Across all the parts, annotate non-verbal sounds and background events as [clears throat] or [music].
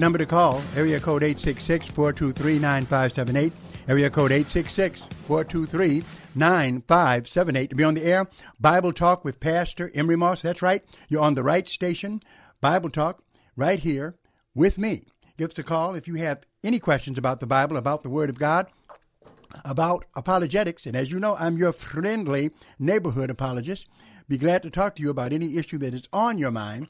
Number to call, area code 866-423-9578, area code 866-423-9578. To be on the air, Bible Talk with Pastor Emery Moss. That's right. You're on the right station. Bible Talk right here with me. Give us a call if you have any questions about the Bible, about the Word of God, about apologetics. And as you know, I'm your friendly neighborhood apologist. Be glad to talk to you about any issue that is on your mind.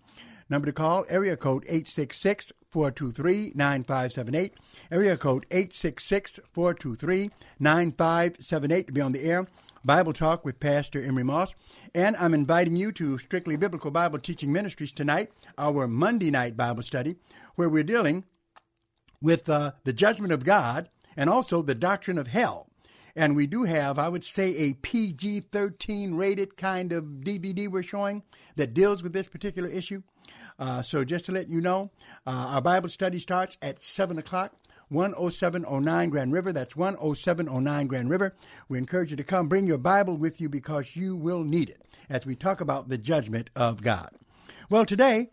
Number to call, area code 866 423 9578. Area code 866 423 9578 to be on the air. Bible Talk with Pastor Emery Moss. And I'm inviting you to Strictly Biblical Bible Teaching Ministries tonight, our Monday night Bible study, where we're dealing with uh, the judgment of God and also the doctrine of hell. And we do have, I would say, a PG 13 rated kind of DVD we're showing that deals with this particular issue. Uh, so just to let you know, uh, our Bible study starts at 7 o'clock. 10709 Grand River. That's 10709 Grand River. We encourage you to come. Bring your Bible with you because you will need it as we talk about the judgment of God. Well, today,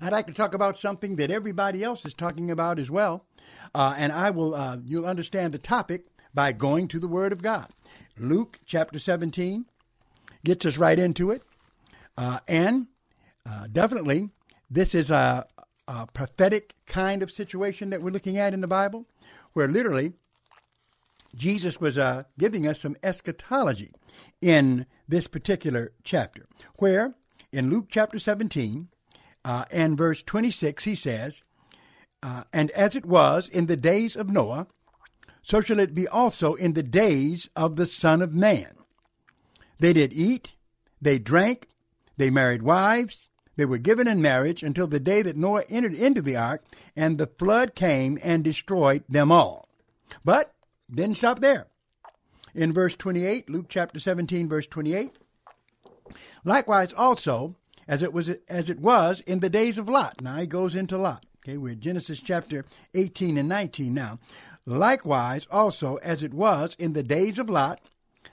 I'd like to talk about something that everybody else is talking about as well. Uh, and I will, uh, you'll understand the topic by going to the Word of God. Luke chapter 17 gets us right into it. Uh, and uh, definitely, this is a, a prophetic kind of situation that we're looking at in the Bible, where literally Jesus was uh, giving us some eschatology in this particular chapter, where in Luke chapter 17 uh, and verse 26, he says, uh, And as it was in the days of Noah, so shall it be also in the days of the Son of Man. They did eat, they drank, they married wives, they were given in marriage until the day that Noah entered into the ark, and the flood came and destroyed them all. But didn't stop there. In verse 28, Luke chapter 17, verse 28, likewise also, as it was as it was in the days of Lot. Now he goes into Lot. Okay, we're Genesis chapter 18 and 19 now. Likewise also as it was in the days of Lot,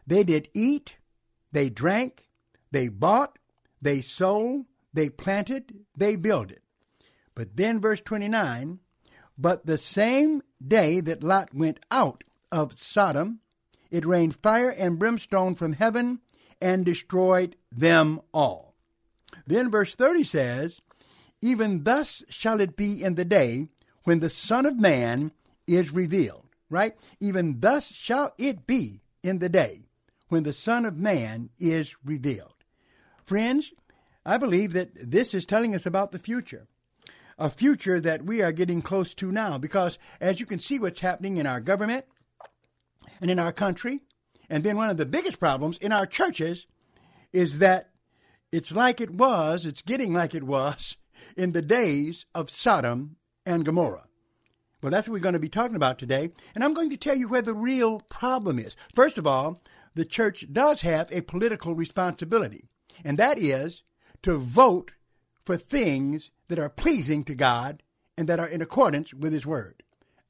they did eat, they drank, they bought, they sold, they planted, they builded. But then, verse 29 But the same day that Lot went out of Sodom, it rained fire and brimstone from heaven and destroyed them all. Then, verse 30 says, Even thus shall it be in the day when the Son of Man is revealed. Right? Even thus shall it be in the day when the Son of Man is revealed. Friends, I believe that this is telling us about the future, a future that we are getting close to now, because as you can see what's happening in our government and in our country, and then one of the biggest problems in our churches is that it's like it was, it's getting like it was [laughs] in the days of Sodom and Gomorrah. Well, that's what we're going to be talking about today, and I'm going to tell you where the real problem is. First of all, the church does have a political responsibility, and that is to vote for things that are pleasing to God and that are in accordance with His Word.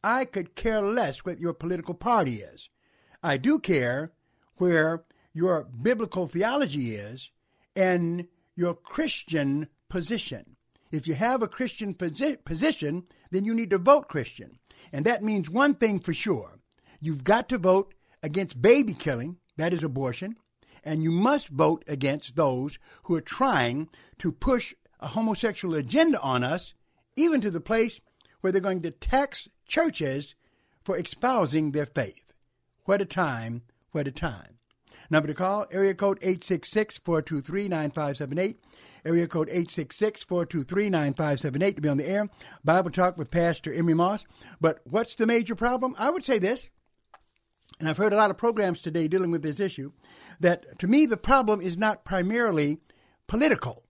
I could care less what your political party is. I do care where your biblical theology is and your Christian position. If you have a Christian posi- position, then you need to vote Christian. And that means one thing for sure you've got to vote against baby killing, that is abortion, and you must vote against those who are trying to push a homosexual agenda on us, even to the place where they're going to tax churches for espousing their faith. What a time, what a time. Number to call, area code 866-423-9578. Area code 866-423-9578 to be on the air. Bible Talk with Pastor Emery Moss. But what's the major problem? I would say this, and I've heard a lot of programs today dealing with this issue, that to me the problem is not primarily political.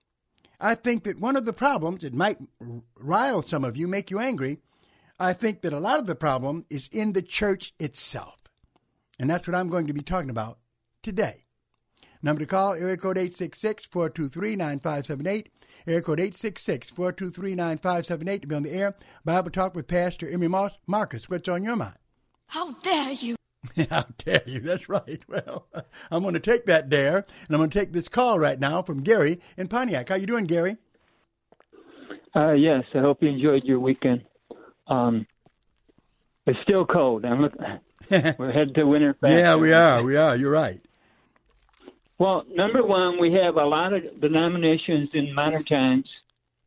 I think that one of the problems, it might rile some of you, make you angry, I think that a lot of the problem is in the church itself. And that's what I'm going to be talking about today. Number to call, area code 866-423-9578. Area code 866-423-9578 to be on the air. Bible Talk with Pastor Emery Moss. Marcus, what's on your mind? How dare you? [laughs] How dare you? That's right. [laughs] Well, I'm going to take that dare, and I'm going to take this call right now from Gary in Pontiac. How you doing, Gary? Uh, yes, I hope you enjoyed your weekend. Um, it's still cold. I'm [laughs] we're headed to winter. Fast. yeah, we are. We are. You're right. Well, number one, we have a lot of denominations in modern times,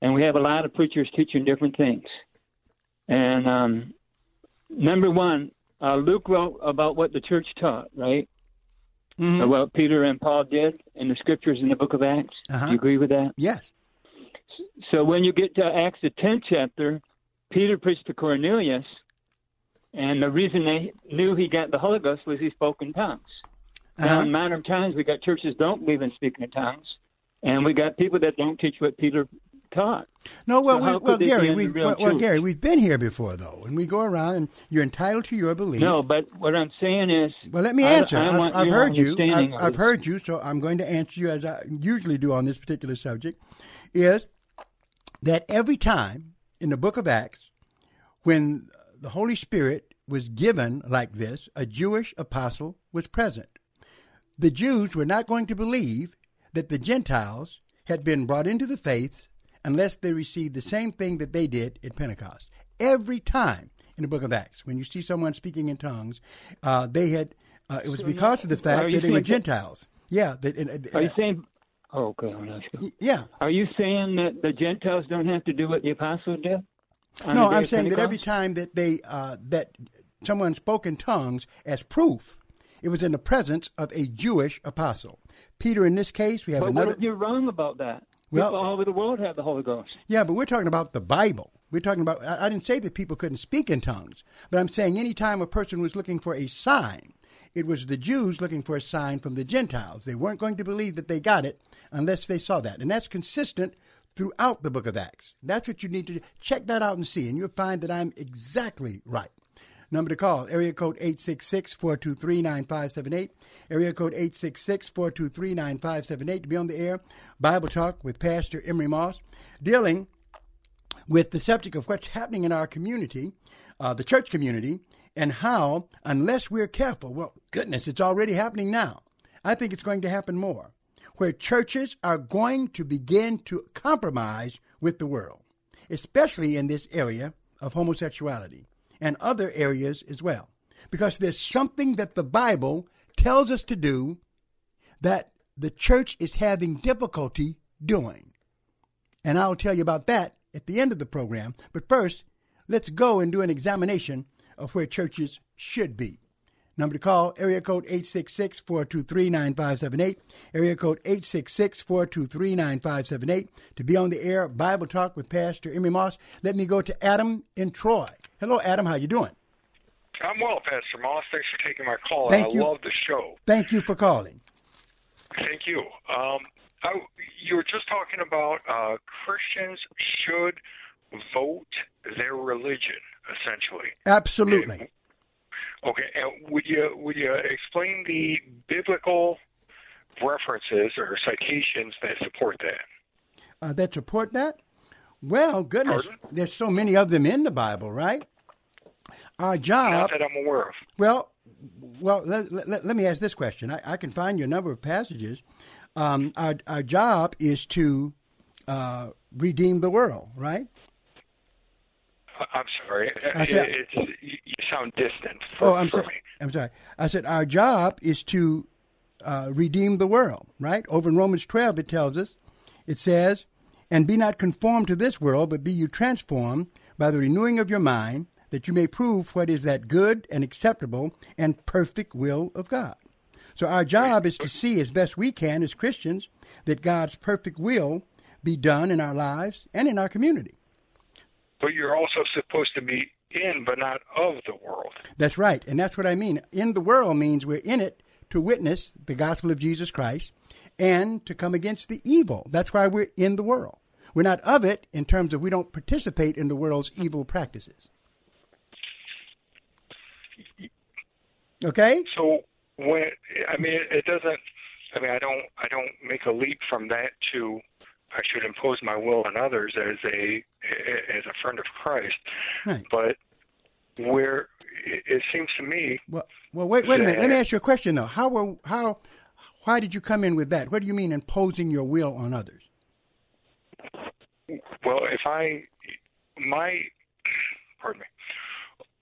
and we have a lot of preachers teaching different things. And um, number one, uh, Luke wrote about what the church taught, right? Mm-hmm. What Peter and Paul did in the scriptures in the book of Acts. Uh-huh. Do you agree with that? Yes. So when you get to Acts, the 10th chapter, Peter preached to Cornelius, and the reason they knew he got the Holy Ghost was he spoke in tongues. Now, Uh-huh. in modern times, we got churches don't believe in speaking in tongues, and we got people that don't teach what Peter taught. No, well, So we, well, could they be Gary, we, well, well, Gary, we've been here before, though, and we go around, and you're entitled to your belief. No, but what I'm saying is, Well, let me answer. I I've, want I've heard you. I've, I've heard you, so I'm going to answer you as I usually do on this particular subject. Is that every time in the Book of Acts, when the Holy Spirit was given like this, a Jewish apostle was present. The Jews were not going to believe that the Gentiles had been brought into the faith unless they received the same thing that they did at Pentecost. Every time in the book of Acts, when you see someone speaking in tongues, uh, they had, uh, it was because of the fact that they were Gentiles. Yeah. That, and- Are you saying? Oh, okay. Yeah. Are you saying that the Gentiles don't have to do what the apostles did? No, I'm saying that every time that they uh, that someone spoke in tongues as proof, it was in the presence of a Jewish apostle. Peter, in this case, we have But another. what if you're wrong about that? Well- People all over the world have the Holy Ghost. Yeah, but we're talking about the Bible. We're talking about. I, I didn't say that people couldn't speak in tongues, but I'm saying any time a person was looking for a sign, it was the Jews looking for a sign from the Gentiles. They weren't going to believe that they got it unless they saw that, and that's consistent throughout the Book of Acts. That's what you need to check that out and see, and you'll find that I'm exactly right. Number to call, area code 866-423-9578. Area code 866-423-9578 to be on the air. Bible Talk with Pastor Emery Moss, dealing with the subject of what's happening in our community, uh, the church community, and how, unless we're careful, well, goodness, it's already happening now. I think it's going to happen more, where churches are going to begin to compromise with the world, especially in this area of homosexuality and other areas as well. Because there's something that the Bible tells us to do that the church is having difficulty doing. And I'll tell you about that at the end of the program. But first, let's go and do an examination of where churches should be. Number to call, area code 866-423-9578. Area code 866-423-9578. To be on the air, Bible Talk with Pastor Emery Moss. Let me go to Adam in Troy. Hello, Adam. How you doing? I'm well, Pastor Moss. Thanks for taking my call. Thank I you. love the show. Thank you for calling. Thank you. Um, I, you were just talking about uh, Christians should vote their religion, essentially. Absolutely. Okay, and would you would you explain the biblical references or citations that support that? uh, that support that? Well, goodness, Pardon? there's so many of them in the Bible, right? Our job, Not that I'm aware of. well, well, let, let, let, me ask this question. I, I, can find you a number of passages. Um, our, our job is to uh, redeem the world, right? I'm sorry. Said, you sound distant. For, oh, I'm sorry. I'm sorry. I said our job is to uh, redeem the world, right? Over in Romans 12, it tells us, it says, and be not conformed to this world, but be you transformed by the renewing of your mind, that you may prove what is that good and acceptable and perfect will of God. So our job is to see as best we can as Christians that God's perfect will be done in our lives and in our community. But you're also supposed to be in, but not of the world. That's right. And that's what I mean. In the world means we're in it to witness the gospel of Jesus Christ and to come against the evil. That's why we're in the world. We're not of it in terms of we don't participate in the world's evil practices. Okay? So when I mean it doesn't I mean I don't I don't make a leap from that to I should impose my will on others as a as a friend of Christ. Right. But where it seems to me. Well, well, wait, wait a minute. Let me ask you a question though. How were how why did you come in with that? What do you mean imposing your will on others? Well, if I my pardon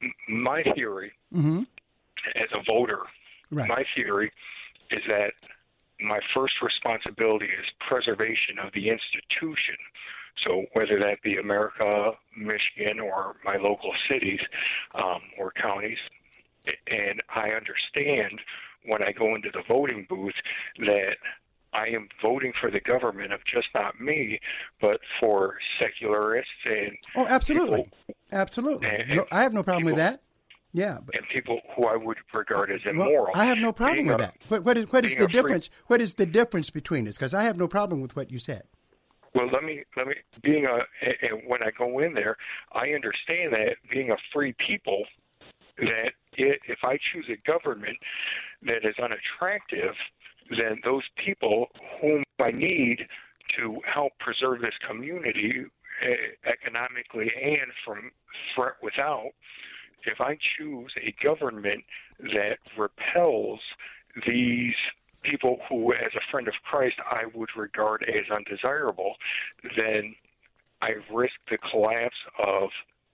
me, my theory mm-hmm. as a voter, right. my theory is that my first responsibility is preservation of the institution. So whether that be America, Michigan, or my local cities um, or counties, and I understand when I go into the voting booth that I am voting for the government of just not me, but for secularists and oh, absolutely, people, absolutely. And, no, I have no problem people, with that. Yeah, but, and people who I would regard as immoral. Well, I have no problem with a, that. What, what is what is the difference? Free, what is the difference between us? Because I have no problem with what you said. Well, let me let me being a and when I go in there, I understand that being a free people, that it, if I choose a government that is unattractive, then those people whom I need to help preserve this community eh, economically and from threat without if I choose a government that repels these people who, as a friend of Christ, I would regard as undesirable, then I risk the collapse of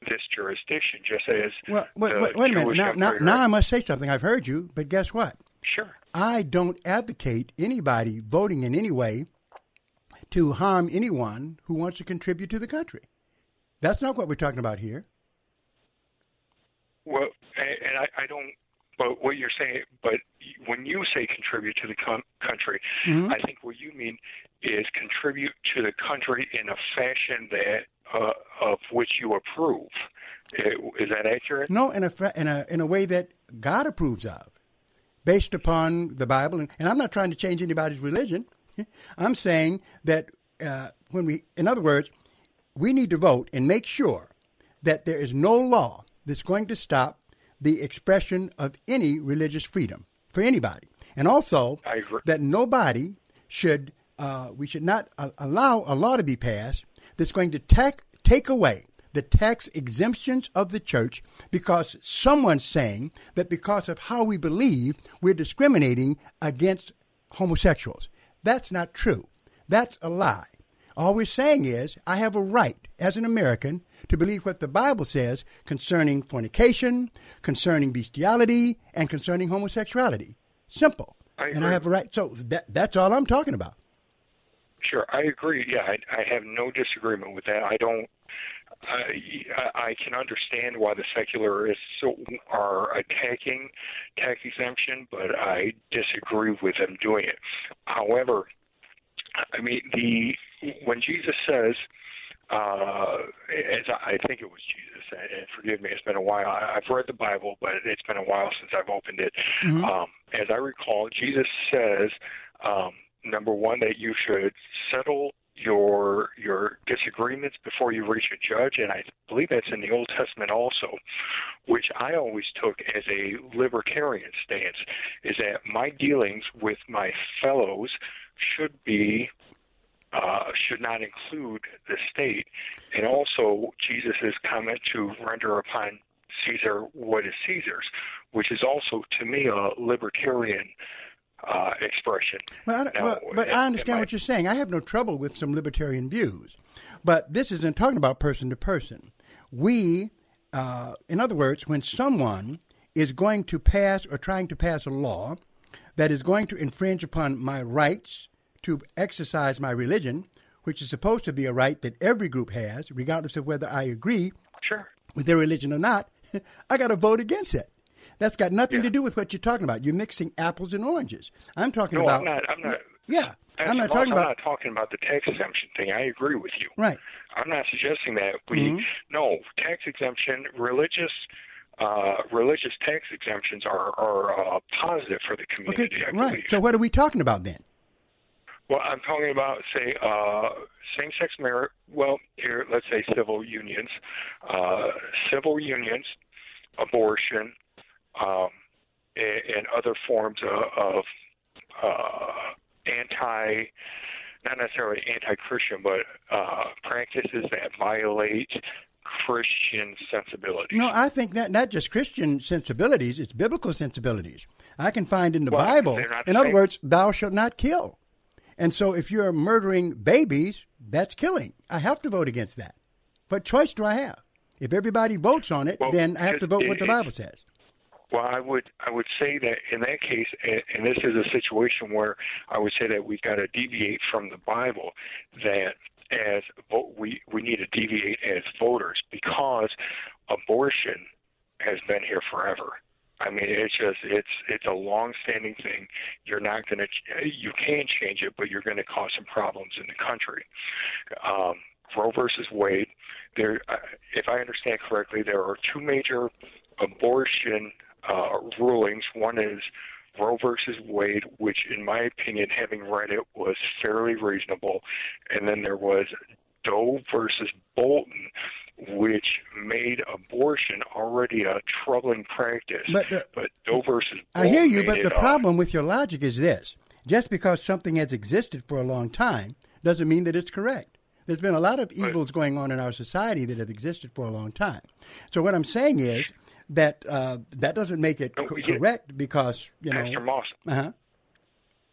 this jurisdiction, just as. Well, wait, wait, wait a minute. Now, now, now I must say something. I've heard you, but guess what? Sure. I don't advocate anybody voting in any way to harm anyone who wants to contribute to the country. That's not what we're talking about here. Well, and I, I don't. But what you're saying, but when you say contribute to the com- country, mm-hmm. I think what you mean is contribute to the country in a fashion that uh, of which you approve. Is that accurate? No, in a in a in a way that God approves of, based upon the Bible. And, and I'm not trying to change anybody's religion. [laughs] I'm saying that uh, when we, in other words, we need to vote and make sure that there is no law that's going to stop the expression of any religious freedom for anybody. And also that nobody should, uh, we should not uh, allow a law to be passed that's going to take, take away the tax exemptions of the church because someone's saying that because of how we believe, we're discriminating against homosexuals. That's not true. That's a lie. All we're saying is, I have a right as an American to believe what the Bible says concerning fornication, concerning bestiality, and concerning homosexuality. Simple. I and I have a right. So that, that's all I'm talking about. Sure, I agree. Yeah, I, I have no disagreement with that. I don't. I, I can understand why the secularists are attacking tax exemption, but I disagree with them doing it. However, I mean the when Jesus says, uh, as I think it was Jesus, and forgive me, it's been a while. I've read the Bible, but it's been a while since I've opened it. Mm-hmm. Um, as I recall, Jesus says, um, number one, that you should settle your your disagreements before you reach a judge, and I believe that's in the Old Testament also, which I always took as a libertarian stance, is that my dealings with my fellows should be uh, should not include the state, and also Jesus' comment to render upon Caesar what is Caesar's, which is also to me a libertarian uh, expression. Well, I, Now, well, but I understand what you're saying. I have no trouble with some libertarian views, but this isn't talking about person to person. We, uh, in other words, when someone is going to pass or trying to pass a law that is going to infringe upon my rights to exercise my religion, which is supposed to be a right that every group has, regardless of whether I agree Sure. with their religion or not, [laughs] I got to vote against it. That's got nothing Yeah. to do with what you're talking about. You're mixing apples and oranges. I'm talking No, about. I'm not. I'm not. Yeah, I'm not talking I'm not talking about the tax exemption thing. I agree with you. Right. I'm not suggesting that we Mhm. no tax exemption, religious. Uh, religious tax exemptions are are uh, positive for the Okay, community. I right. So what are we talking about then? Well, I'm talking about, say, uh, same-sex marriage. Well, here, let's say civil unions, uh, civil unions, abortion, um, and, and other forms of, of uh, anti, not necessarily anti-Christian, but uh, practices that violate Christian sensibilities. No, I think that not just Christian sensibilities; it's biblical sensibilities. I can find in the Well, Bible. In the other words, "Thou shalt not kill." And so, if you're murdering babies, that's killing. I have to vote against that. What choice do I have? If everybody votes on it, Well, then I have to it- vote what the Bible says. Well, I would I would say that in that case, and and this is a situation where I would say that we've got to deviate from the Bible. That as we we need to deviate as voters because abortion has been here forever. I mean, it's just it's it's a long-standing thing. You're not going to you can change it, but you're going to cause some problems in the country. Um, Roe versus Wade. There, uh, if I understand correctly, there are two major abortion uh, rulings. One is Roe versus Wade, which, in my opinion, having read it, was fairly reasonable, and then there was Doe versus Bolton, which made abortion already a troubling practice. But the- Doe versus I hear you, but the uh, problem with your logic is this: just because something has existed for a long time doesn't mean that it's correct. There's been a lot of evils going on in our society that have existed for a long time. So what I'm saying is that uh, that doesn't make it No, co- correct because you know. Pastor Moss, Uh-huh.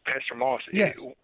Pastor Moss, Yes. it-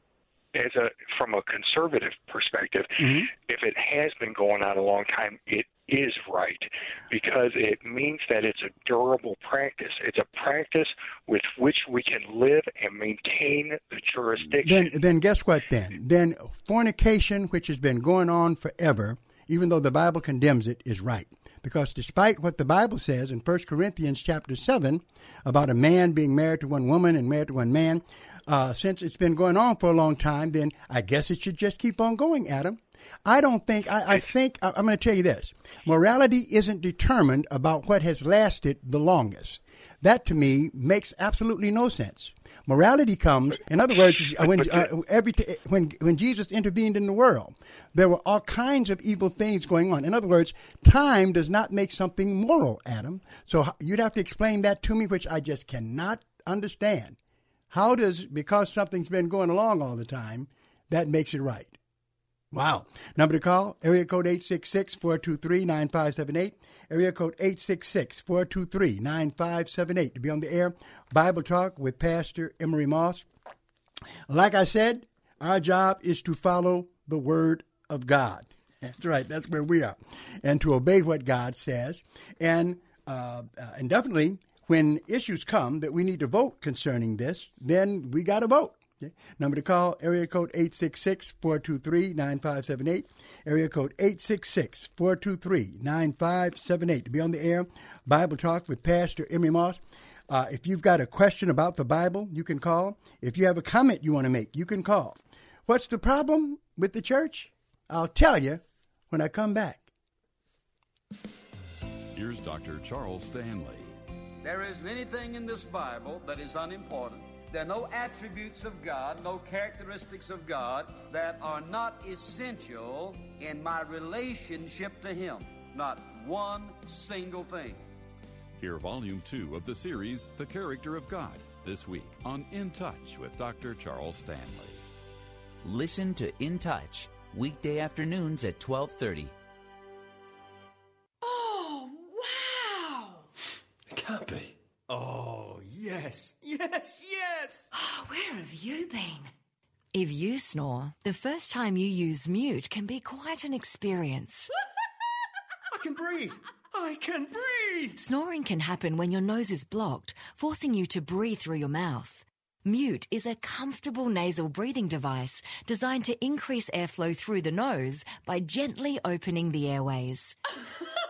as a from a conservative perspective, Mhm. if it has been going on a long time, it is right because it means that it's a durable practice. It's a practice with which we can live and maintain the jurisdiction. Then, then guess what? Then, then fornication, which has been going on forever, even though the Bible condemns it, is right. Because despite what the Bible says in 1 Corinthians chapter seven about a man being married to one woman and married to one man, uh, since it's been going on for a long time, then I guess it should just keep on going, Adam. I don't think. I, I think I- I'm going to tell you this: morality isn't determined about what has lasted the longest. That to me makes absolutely no sense. Morality comes, in other words, when uh, every t- when when Jesus intervened in the world, there were all kinds of evil things going on. In other words, time does not make something moral, Adam. So you'd have to explain that to me, which I just cannot understand. How does because something's been going along all the time, that makes it right? Wow. Number to call, area code 866-423-9578. Area code 866-423-9578 to be on the air. Bible Talk with Pastor Emery Moss. Like I said, our job is to follow the Word of God. [laughs] That's right. That's where we are. And to obey what God says. And, uh, uh, and definitely, when issues come that we need to vote concerning this, then we got to vote. Okay? Number to call, area code 866-423-9578. Area code 866-423-9578. To be on the air, Bible Talk with Pastor Emery Moss. Uh, if you've got a question about the Bible, you can call. If you have a comment you want to make, you can call. What's the problem with the church? I'll tell you when I come back. Here's Dr. Charles Stanley. There isn't anything in this Bible that is unimportant. There are no attributes of God, no characteristics of God that are not essential in my relationship to Him. Not one single thing. Hear Volume 2 of the series, The Character of God, this week on In Touch with Dr. Charles Stanley. Listen to In Touch, weekday afternoons at 1230. Can't be. Oh, yes, yes, yes! Oh, where have you been? If you snore, the first time you use mute can be quite an experience. [laughs] I can breathe! I can breathe! Snoring can happen when your nose is blocked, forcing you to breathe through your mouth. Mute is a comfortable nasal breathing device designed to increase airflow through the nose by gently opening the airways. [laughs]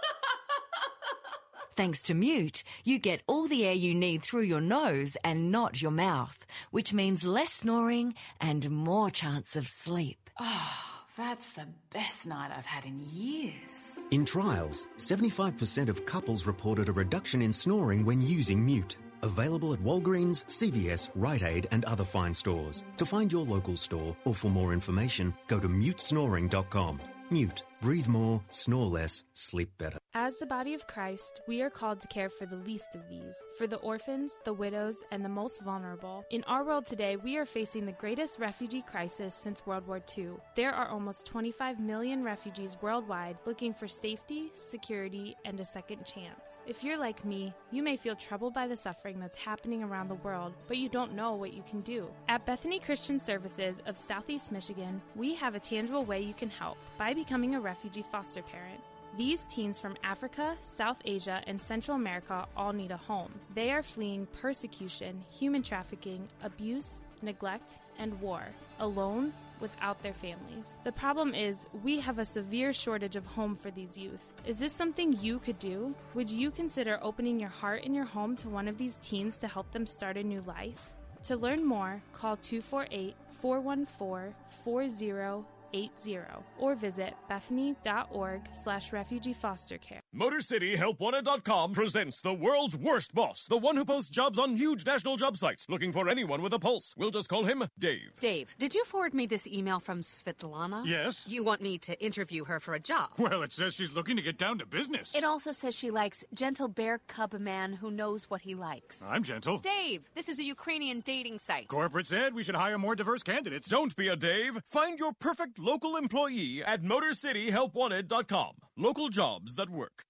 Thanks to Mute, you get all the air you need through your nose and not your mouth, which means less snoring and more chance of sleep. Oh, that's the best night I've had in years. In trials, 75% of couples reported a reduction in snoring when using Mute. Available at Walgreens, CVS, Rite Aid, and other fine stores. To find your local store or for more information, go to mutesnoring.com. Mute. Breathe more, snore less, sleep better. As the body of Christ, we are called to care for the least of these, for the orphans, the widows, and the most vulnerable. In our world today, we are facing the greatest refugee crisis since World War II. There are almost 25 million refugees worldwide looking for safety, security, and a second chance. If you're like me, you may feel troubled by the suffering that's happening around the world, but you don't know what you can do. At Bethany Christian Services of Southeast Michigan, we have a tangible way you can help by becoming a refugee foster parent. These teens from Africa, South Asia, and Central America all need a home. They are fleeing persecution, human trafficking, abuse, neglect, and war, alone without their families. The problem is, we have a severe shortage of home for these youth. Is this something you could do? Would you consider opening your heart and your home to one of these teens to help them start a new life? To learn more, call 248 414 4080 or visit bethany.org slash refugee foster care. MotorCityHelpWanted.com presents the world's worst boss, the one who posts jobs on huge national job sites, looking for anyone with a pulse. We'll just call him Dave. Dave, did you forward me this email from Svetlana? Yes. You want me to interview her for a job? Well, it says she's looking to get down to business. It also says she likes gentle bear cub man who knows what he likes. I'm gentle. Dave, this is a Ukrainian dating site. Corporate said we should hire more diverse candidates. Don't be a Dave. Find your perfect local employee at MotorCityHelpWanted.com. Local jobs that work.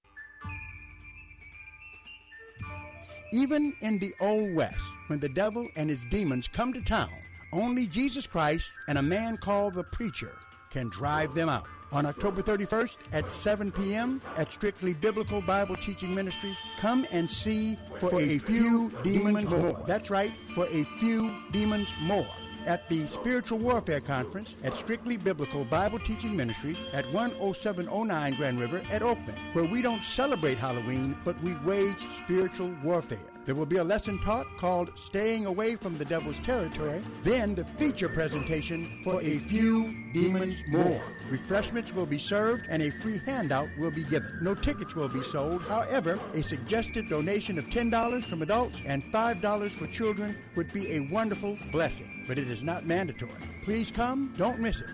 Even in the Old West, when the devil and his demons come to town, only Jesus Christ and a man called the preacher can drive them out. On October 31st at 7 p.m. at Strictly Biblical Bible Teaching Ministries, come and see For, for a, Few Demons More. That's right, For a Few Demons More at the Spiritual Warfare Conference at Strictly Biblical Bible Teaching Ministries at 10709 Grand River at Oakland, where we don't celebrate Halloween, but we wage spiritual warfare. There will be a lesson taught called Staying Away from the Devil's Territory, then the feature presentation for a few demons more. Refreshments will be served and a free handout will be given. No tickets will be sold. However, a suggested donation of $10 from adults and $5 for children would be a wonderful blessing, but it is not mandatory. Please come, don't miss it.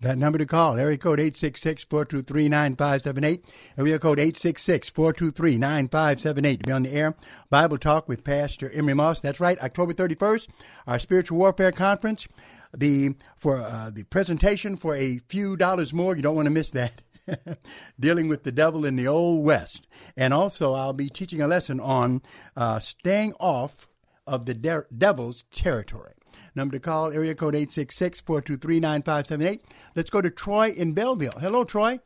That number to call, area code 866-423-9578, area code 866-423-9578 to be on the air. Bible Talk with Pastor Emery Moss. That's right, October 31st, our Spiritual Warfare Conference. The For uh, the presentation for a few dollars more, you don't want to miss that. [laughs] Dealing with the devil in the Old West. And also, I'll be teaching a lesson on uh, staying off of the de- devil's territory. Number to call, area code 866-423-9578. Let's go to Troy in Belleville. Hello, Troy.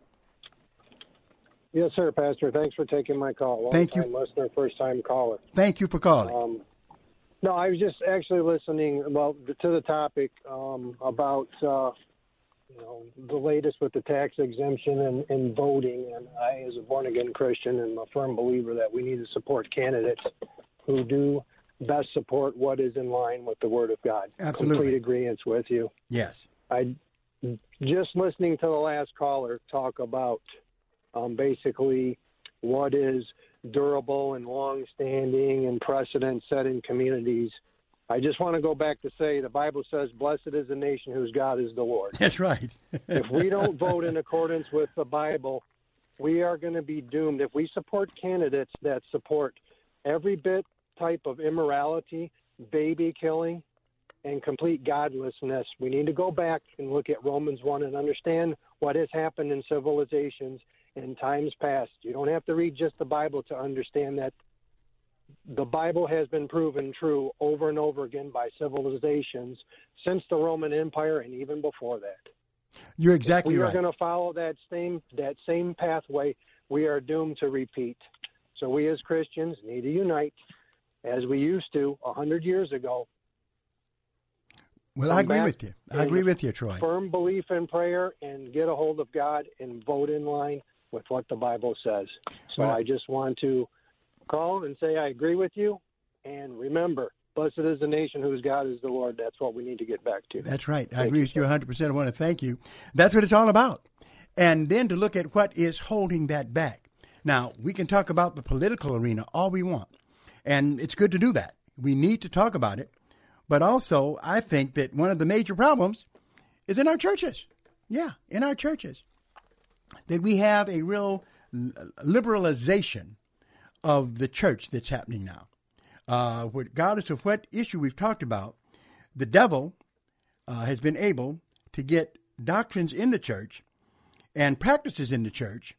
Yes, sir, Pastor. Thanks for taking my call. Long Thank you. listener, first time caller. Thank you for calling. Um, no, I was just actually listening well to the topic um, about uh, you know the latest with the tax exemption and, and voting. And I, as a born again Christian, am a firm believer that we need to support candidates who do best support what is in line with the Word of God. Absolutely. Complete agreement with you. Yes. I just listening to the last caller talk about um, basically what is durable and long-standing and precedent-setting communities. I just want to go back to say the Bible says, "Blessed is the nation whose God is the Lord." That's right. [laughs] if we don't vote in accordance with the Bible, we are going to be doomed. If we support candidates that support every bit type of immorality, baby killing, and complete godlessness, we need to go back and look at Romans 1 and understand what has happened in civilizations in times past. You don't have to read just the Bible to understand that the Bible has been proven true over and over again by civilizations since the Roman Empire and even before that. You're exactly if we right. are going to follow that same that same pathway. We are doomed to repeat. So we as Christians need to unite as we used to a hundred years ago. Well, Come I agree with you. I agree with you, Troy. Firm belief in prayer and get a hold of God and vote in line with what the Bible says. So Well, I just want to call and say I agree with you. And remember, blessed is the nation whose God is the Lord. That's what we need to get back to. That's right. I agree you, with you 100%. I want to thank you. That's what it's all about. And then to look at what is holding that back. Now, we can talk about the political arena all we want, and it's good to do that. We need to talk about it. But also, I think that one of the major problems is in our churches. Yeah, in our churches. That we have a real liberalization of the church that's happening now. Uh, regardless of what issue we've talked about, the devil uh, has been able to get doctrines in the church and practices in the church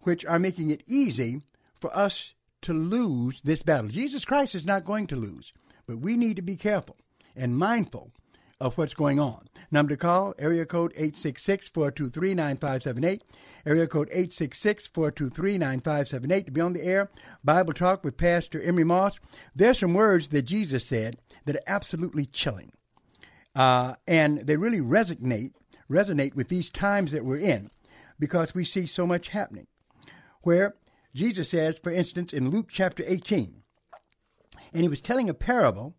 which are making it easy for us to lose this battle. Jesus Christ is not going to lose, but we need to be careful and mindful of what's going on. Number to call, area code 866-423-9578, area code 866-423-9578 to be on the air. Bible Talk with Pastor Emery Moss. There's some words that Jesus said that are absolutely chilling. Uh, and they really resonate resonate with these times that we're in because we see so much happening. Where Jesus says, for instance, in Luke chapter 18, and he was telling a parable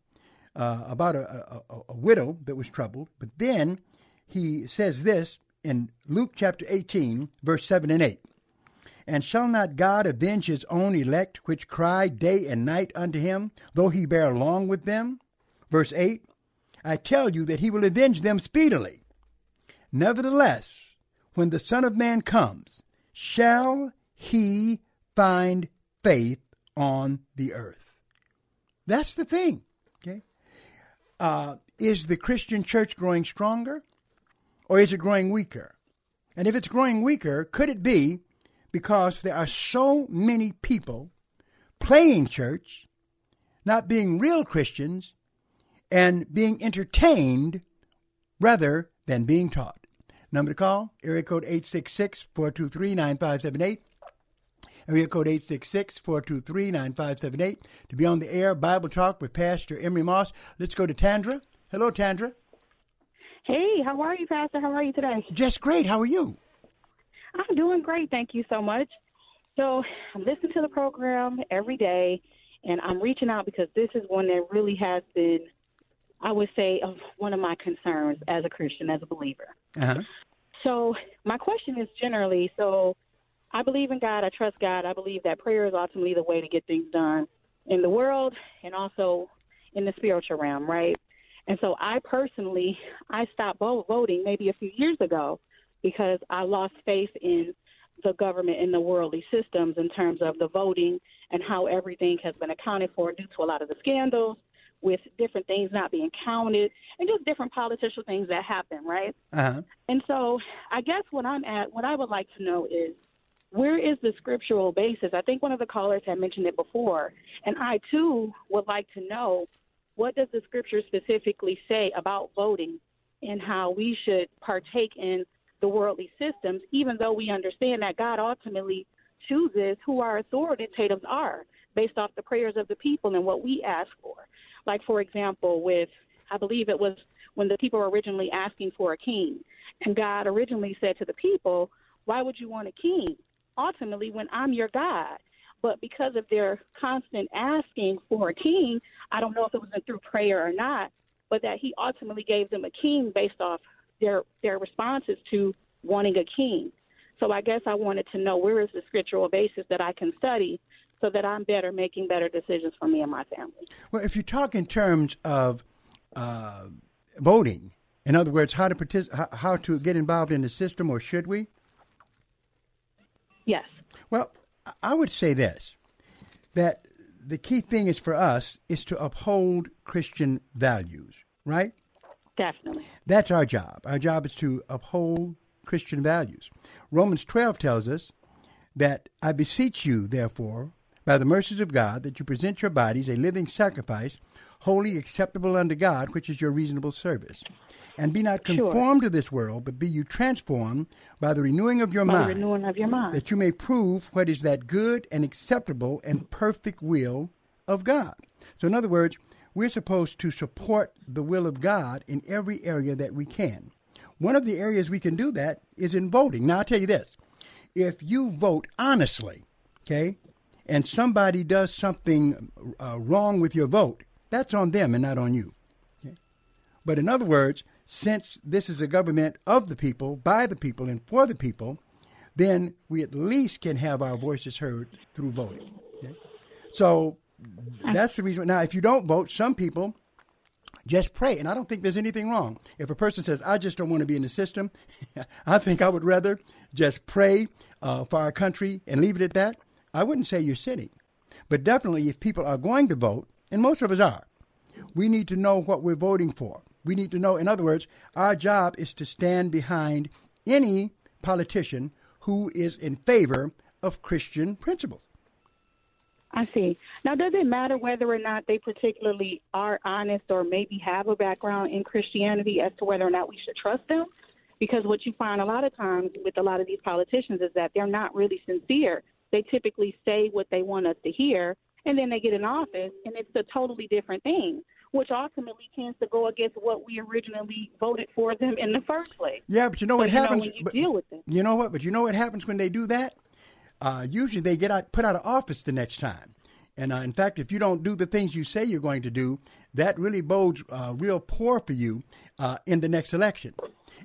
uh, about a, a, a widow that was troubled, but then he says this in Luke chapter 18, verse 7 and 8. And shall not God avenge his own elect, which cry day and night unto him, though he bear long with them? Verse 8 I tell you that he will avenge them speedily. Nevertheless, when the Son of Man comes, shall he find faith on the earth? That's the thing. Okay. Uh, is the Christian church growing stronger or is it growing weaker? And if it's growing weaker, could it be because there are so many people playing church, not being real Christians, and being entertained rather than being taught? Number to call, area code 866 423 9578. Area code 866-423-9578 to be on the air Bible Talk with Pastor Emery Moss. Let's go to Tandra. Hello, Tandra. Hey, how are you, Pastor? How are you today? Just great. How are you? I'm doing great. Thank you so much. So I'm listening to the program every day, and I'm reaching out because this is one that really has been, I would say, of one of my concerns as a Christian, as a believer. Uh-huh. So my question is generally, so I believe in God. I trust God. I believe that prayer is ultimately the way to get things done in the world and also in the spiritual realm, right? And so I personally, I stopped voting maybe a few years ago because I lost faith in the government and the worldly systems in terms of the voting and how everything has been accounted for due to a lot of the scandals with different things not being counted and just different political things that happen, right? Uh-huh. And so I guess what I'm at, what I would like to know is where is the scriptural basis? I think one of the callers had mentioned it before, and I too would like to know what does the scripture specifically say about voting and how we should partake in the worldly systems, even though we understand that God ultimately chooses who our authoritative are based off the prayers of the people and what we ask for. Like, for example, with, I believe it was when the people were originally asking for a king, and God originally said to the people, Why would you want a king? Ultimately, when I'm your God. But because of their constant asking for a king, I don't know if it was through prayer or not, but that he ultimately gave them a king based off their their responses to wanting a king. So I guess I wanted to know where is the scriptural basis that I can study so that I'm better making better decisions for me and my family. Well, if you talk in terms of uh, voting, in other words, how to partic- how, how to get involved in the system, or should we? Yes. Well, I would say this: that the key thing is for us is to uphold Christian values, right? Definitely. That's our job. Our job is to uphold Christian values. Romans 12 tells us that I beseech you, therefore, by the mercies of God, that you present your bodies a living sacrifice, holy, acceptable unto God, which is your reasonable service. And be not Sure. conformed to this world, but be you transformed by the renewing of your By the mind, renewing of your mind. that you may prove what is that good and acceptable and perfect will of God. So, in other words, we're supposed to support the will of God in every area that we can. One of the areas we can do that is in voting. Now, I'll tell you this if you vote honestly, okay, and somebody does something uh, wrong with your vote, that's on them and not on you. okay? But in other words, since this is a government of the people, by the people, and for the people, then we at least can have our voices heard through voting. okay? So that's the reason. Now, if you don't vote, some people just pray. And I don't think there's anything wrong. If a person says, I just don't want to be in the system, [laughs] I think I would rather just pray uh, for our country and leave it at that. I wouldn't say you're sinning. But definitely, if people are going to vote, and most of us are, we need to know what we're voting for. We need to know, in other words, our job is to stand behind any politician who is in favor of Christian principles. I see. Now, does it matter whether or not they particularly are honest or maybe have a background in Christianity as to whether or not we should trust them? Because what you find a lot of times with a lot of these politicians is that they're not really sincere. They typically say what they want us to hear, and then they get in office, and it's a totally different thing, which ultimately tends to go against what we originally voted for them in the first place. Yeah, but you know what happens? when you but- deal with them. You know what? But you know what happens when they do that? Uh, usually they get out, put out of office the next time. And uh, in fact, if you don't do the things you say you're going to do, that really bodes uh, real poor for you uh, in the next election.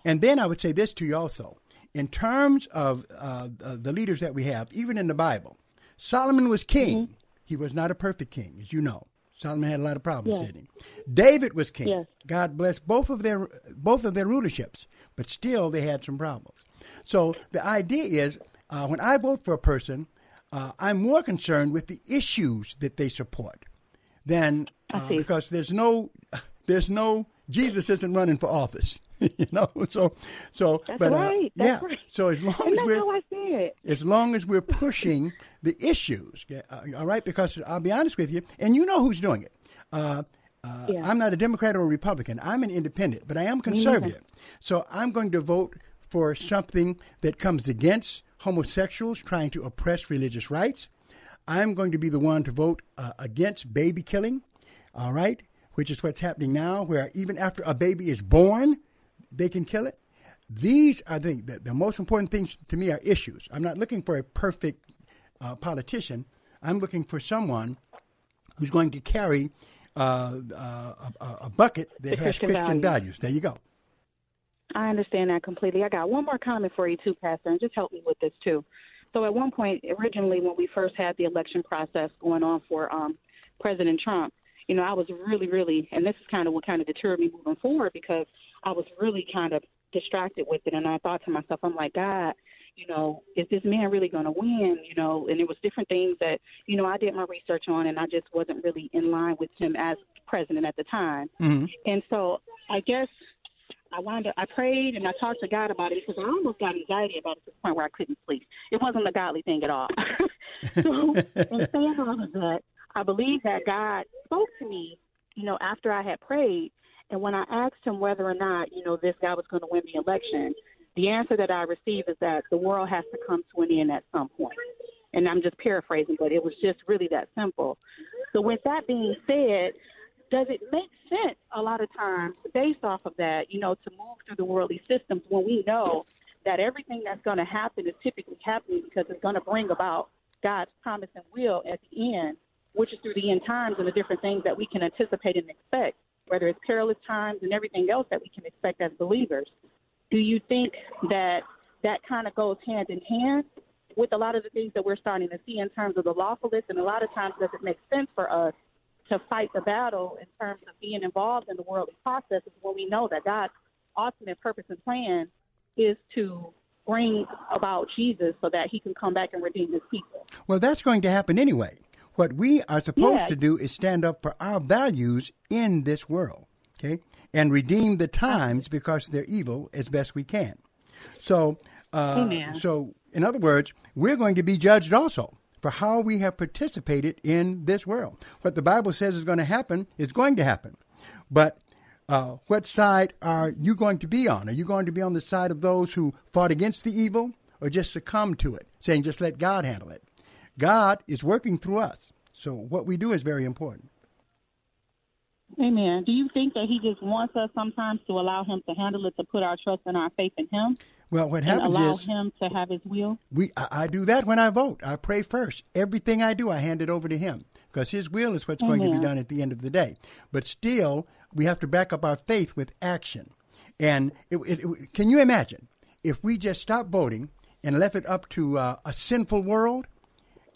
And then I would say this to you also. In terms of uh, uh, the leaders that we have, even in the Bible, Solomon was king. He was not a perfect king, as you know. Solomon had a lot of problems, Yes. didn't he? David was king. Yes. God bless both of their both of their rulerships, but still they had some problems. So the idea is, uh, when I vote for a person, uh, I'm more concerned with the issues that they support than uh, because there's no [laughs] there's no Jesus isn't running for office, [laughs] you know. So so That's but uh. That's yeah. right. So as long And as we're how I see it. as long as we're pushing [laughs] the issues, yeah, uh, all right? Because I'll be honest with you, and you know who's doing it. Uh, uh, Yeah. I'm not a Democrat or a Republican. I'm an independent, but I am conservative. So I'm going to vote for something that comes against homosexuals trying to oppress religious rights. I'm going to be the one to vote uh, against baby killing, all right, which is what's happening now, where even after a baby is born, they can kill it. These are the, the, the most important things to me are issues. I'm not looking for a perfect uh, politician. I'm looking for someone who's going to carry uh, uh, a, a- a bucket that The has Christian Christian values. values. There you go. I understand that completely. I got one more comment for you too, Pastor, and just help me with this too. So at one point, originally when we first had the election process going on for um, President Trump, you know, I was really, really, and this is kind of what kind of deterred me moving forward because I was really kind of distracted with it, and I thought to myself, I'm like, God, you know, is this man really going to win? You know, and there was different things that you know I did my research on, and I just wasn't really in line with him as president at the time. Mm-hmm. And so I guess I wound up, I prayed and I talked to God about it because I almost got anxiety about it to the point where I couldn't sleep. It wasn't a godly thing at all. [laughs] so, [laughs] in saying all of that, I believe that God spoke to me, you know, after I had prayed. And when I asked him whether or not, you know, this guy was going to win the election, the answer that I received is that the world has to come to an end at some point. And I'm just paraphrasing, but it was just really that simple. So, with that being said, does it make sense a lot of times based off of that, you know, to move through the worldly systems when we know that everything that's going to happen is typically happening because it's going to bring about God's promise and will at the end, which is through the end times and the different things that we can anticipate and expect, whether it's perilous times and everything else that we can expect as believers. Do you think that that kind of goes hand in hand with a lot of the things that we're starting to see in terms of the lawfulness? And a lot of times, does it make sense for us to fight the battle in terms of being involved in the worldly processes when we know that God's ultimate purpose and plan is to bring about Jesus so that he can come back and redeem his people. Well, that's going to happen anyway. What we are supposed Yeah. to do is stand up for our values in this world, okay, and redeem the times because they're evil as best we can. So, uh, Amen. so In other words, we're going to be judged also for how we have participated in this world. What the Bible says is going to happen is going to happen. But uh, what side are you going to be on? Are you going to be on the side of those who fought against the evil or just succumb to it, saying just let God handle it? God is working through us. So what we do is very important. Amen. Do you think that he just wants us sometimes to allow him to handle it, to put our trust and our faith in him? Well, what happens allow is him to have his will? we I, I do that when I vote. I pray first. Everything I do, I hand it over to him because his will is what's going to be done at the end of the day. But still, we have to back up our faith with action. And it, it, it- can you imagine if we just stopped voting and left it up to uh, a sinful world?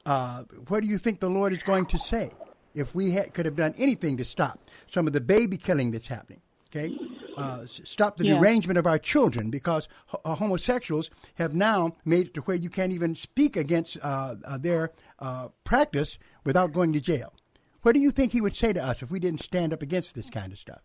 Uh, what do you think the Lord is going to say if we had, could have done anything to stop some of the baby killing that's happening? Okay, uh, stop the Yeah. derangement of our children because ho- uh, homosexuals have now made it to where you can't even speak against uh, uh, their uh, practice without going to jail. What do you think he would say to us if we didn't stand up against this kind of stuff?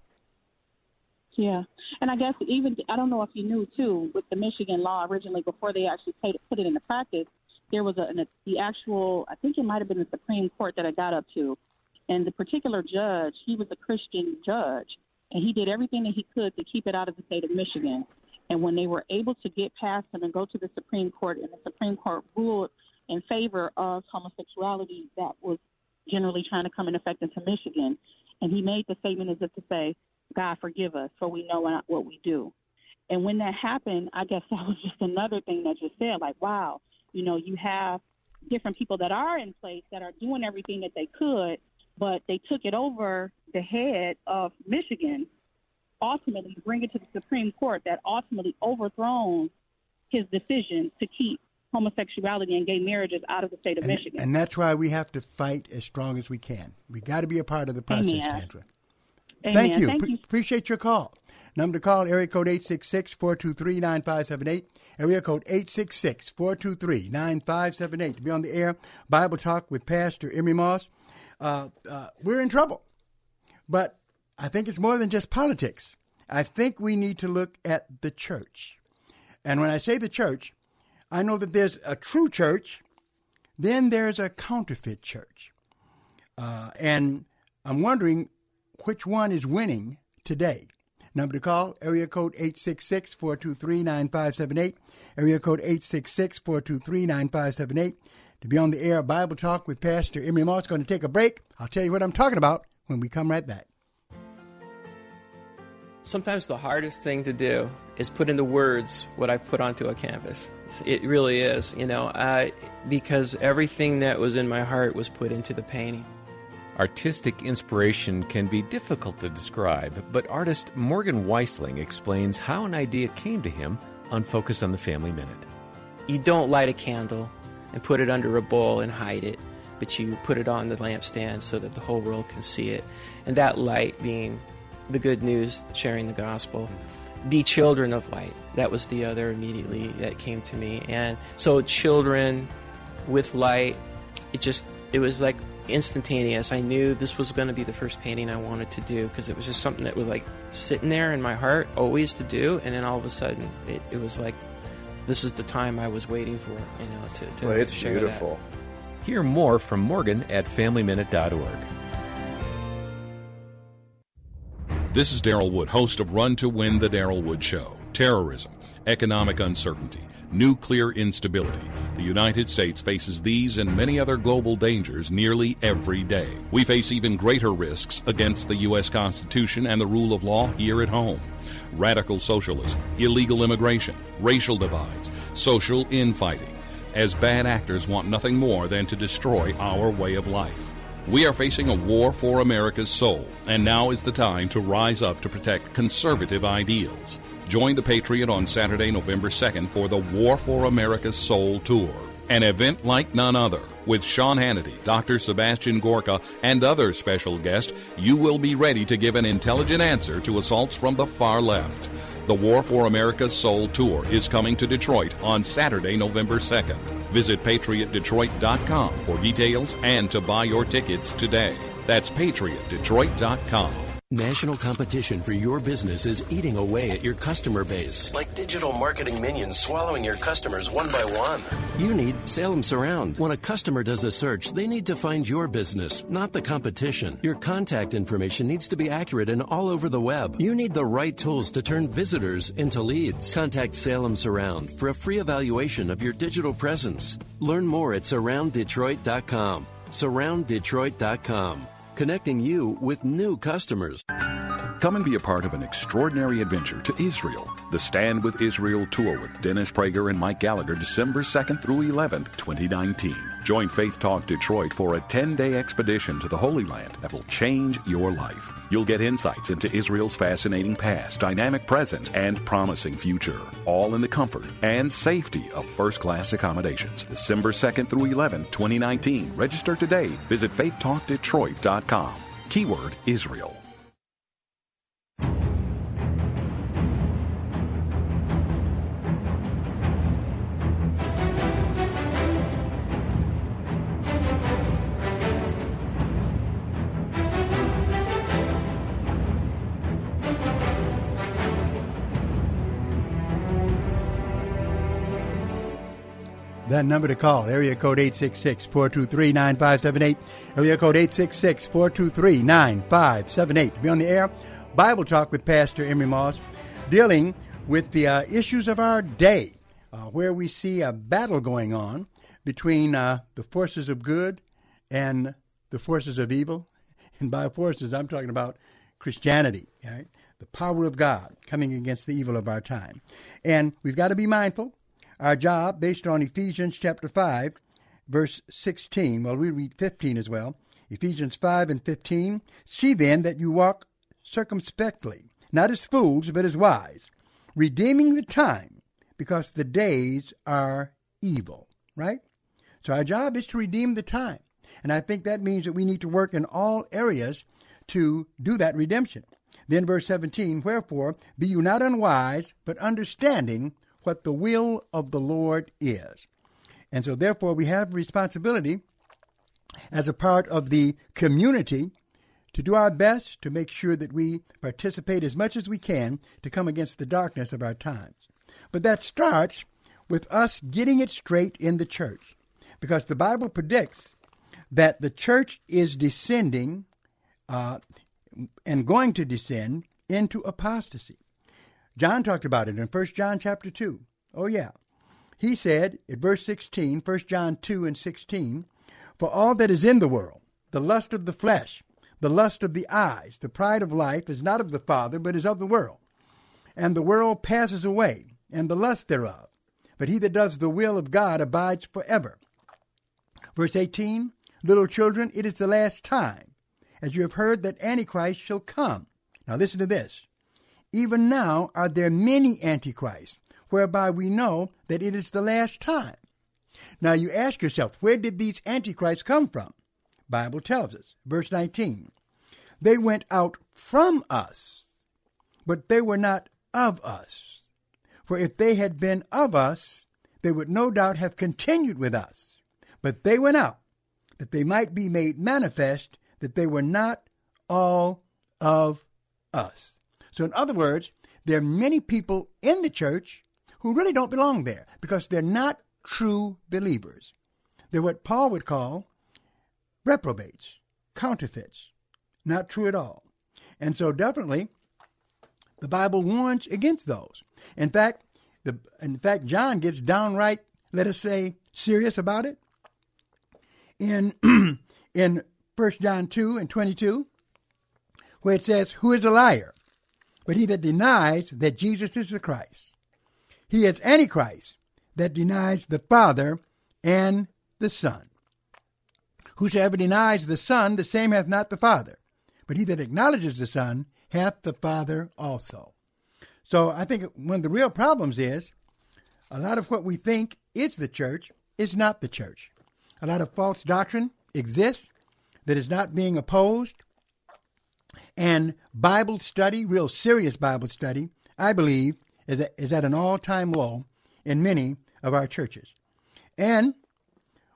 Yeah, and I guess even I don't know if you knew too with the Michigan law originally before they actually put it into practice, there was a an, the actual I think it might have been the Supreme Court that I got up to, and the particular judge he was a Christian judge, and he did everything that he could to keep it out of the state of Michigan. And when they were able to get past him and go to the Supreme Court, and the Supreme Court ruled in favor of homosexuality, that was generally trying to come in effect into Michigan. And he made the statement as if to say, God forgive us, for we know not what we do. And when that happened, I guess [laughs] that was just another thing that you said, like, wow, you know, you have different people that are in place that are doing everything that they could, but they took it over the head of Michigan, ultimately bring it to the Supreme Court that ultimately overthrown his decision to keep homosexuality and gay marriages out of the state of And, Michigan. and that's why we have to fight as strong as we can. We got to be a part of the process, Amen. Kendra. Amen. Thank you. Thank Pre- you. Appreciate your call. Number to call, area code 866-423-9578. Area code 866-423-9578. To be on the air, Bible Talk with Pastor Emery Moss. Uh, uh, we're in trouble. But I think it's more than just politics. I think we need to look at the church. And when I say the church, I know that there's a true church, then there's a counterfeit church. Uh, and I'm wondering which one is winning today. Number to call, area code 866-423-9578. Area code 866-423-9578. To be on the air, Bible Talk with Pastor Emery Moss. Going to take a break. I'll tell you what I'm talking about when we come right back. Sometimes the hardest thing to do is put into words what I've put onto a canvas. It really is, you know, because everything that was in my heart was put into the painting. Artistic inspiration can be difficult to describe, but artist Morgan Weistling explains how an idea came to him on Focus on the Family Minute. You don't light a candle and put it under a bowl and hide it, but you put it on the lampstand so that the whole world can see it. And that light being the good news, sharing the gospel. Be children of light. That was the other immediately that came to me. And so, children with light, it just, it was like instantaneous. I knew this was going to be the first painting I wanted to do because it was just something that was like sitting there in my heart always to do. And then all of a sudden, it, it was like, this is the time I was waiting for, you know, to, to Well, it's share that. beautiful. Hear more from Morgan at FamilyMinute.org. This is Daryl Wood, host of Run to Win the Daryl Wood Show. Terrorism, economic uncertainty, nuclear instability. The United States faces these and many other global dangers nearly every day. We face even greater risks against the U.S. Constitution and the rule of law here at home. Radical socialism, illegal immigration, racial divides, social infighting, as bad actors want nothing more than to destroy our way of life. We are facing a war for America's soul, and now is the time to rise up to protect conservative ideals. Join the Patriot on Saturday, November 2nd for the War for America's Soul Tour, an event like none other. With Sean Hannity, Dr. Sebastian Gorka, and other special guests, you will be ready to give an intelligent answer to assaults from the far left. The War for America's Soul Tour is coming to Detroit on Saturday, November 2nd. Visit patriotdetroit.com for details and to buy your tickets today. That's patriotdetroit.com. National competition for your business is eating away at your customer base. Like digital marketing minions swallowing your customers one by one. You need Salem Surround. When a customer does a search, they need to find your business, not the competition. Your contact information needs to be accurate and all over the web. You need the right tools to turn visitors into leads. Contact Salem Surround for a free evaluation of your digital presence. Learn more at surrounddetroit.com. Surrounddetroit.com connecting you with new customers. Come and be a part of an extraordinary adventure to Israel. The Stand with Israel tour with Dennis Prager and Mike Gallagher, December 2nd through 11th, 2019. Join Faith Talk Detroit for a 10 day expedition to the Holy Land that will change your life. You'll get insights into Israel's fascinating past, dynamic present, and promising future, all in the comfort and safety of first class accommodations. December 2nd through 11th, 2019. Register today. Visit faithtalkdetroit.com. Keyword Israel. That number to call, area code 866-423-9578, area code 866-423-9578. To be on the air, Bible Talk with Pastor Emery Moss, dealing with the uh, issues of our day, uh, where we see a battle going on between uh, the forces of good and the forces of evil. And by forces, I'm talking about Christianity, right? the power of God coming against the evil of our time. And we've got to be mindful our job, based on Ephesians chapter 5, verse 16. Well, we read 15 as well. Ephesians 5 and 15. See then that you walk circumspectly, not as fools, but as wise, redeeming the time, because the days are evil. Right? So our job is to redeem the time. And I think that means that we need to work in all areas to do that redemption. Then, verse 17, Wherefore, be you not unwise, but understanding what the will of the Lord is. And so, therefore, we have responsibility as a part of the community to do our best to make sure that we participate as much as we can to come against the darkness of our times. But that starts with us getting it straight in the church, because the Bible predicts that the church is descending uh, and going to descend into apostasy. John talked about it in 1 John chapter 2. Oh, yeah. He said in verse 16, 1 John 2 and 16, For all that is in the world, the lust of the flesh, the lust of the eyes, the pride of life is not of the Father, but is of the world. And the world passes away, and the lust thereof. But he that does the will of God abides forever. Verse 18, Little children, it is the last time, as you have heard that Antichrist shall come. Now listen to this. Even now are there many antichrists, whereby we know that it is the last time. Now you ask yourself, where did these antichrists come from? Bible tells us, verse 19. They went out from us, but they were not of us. For if they had been of us, they would no doubt have continued with us. But they went out, that they might be made manifest that they were not all of us. So, in other words, there are many people in the church who really don't belong there because they're not true believers. They're what Paul would call reprobates, counterfeits, not true at all. And so, definitely, the Bible warns against those. In fact, the, in fact, John gets downright, let us say, serious about it. In [clears throat] in 1 John 2 and 22, where it says, Who is a liar? But he that denies that Jesus is the Christ. He is Antichrist that denies the Father and the Son. Whosoever denies the Son, the same hath not the Father. But he that acknowledges the Son hath the Father also. So I think one of the real problems is a lot of what we think is the church is not the church. A lot of false doctrine exists that is not being opposed and Bible study, real serious Bible study, I believe, is, a, is at an all time low in many of our churches. And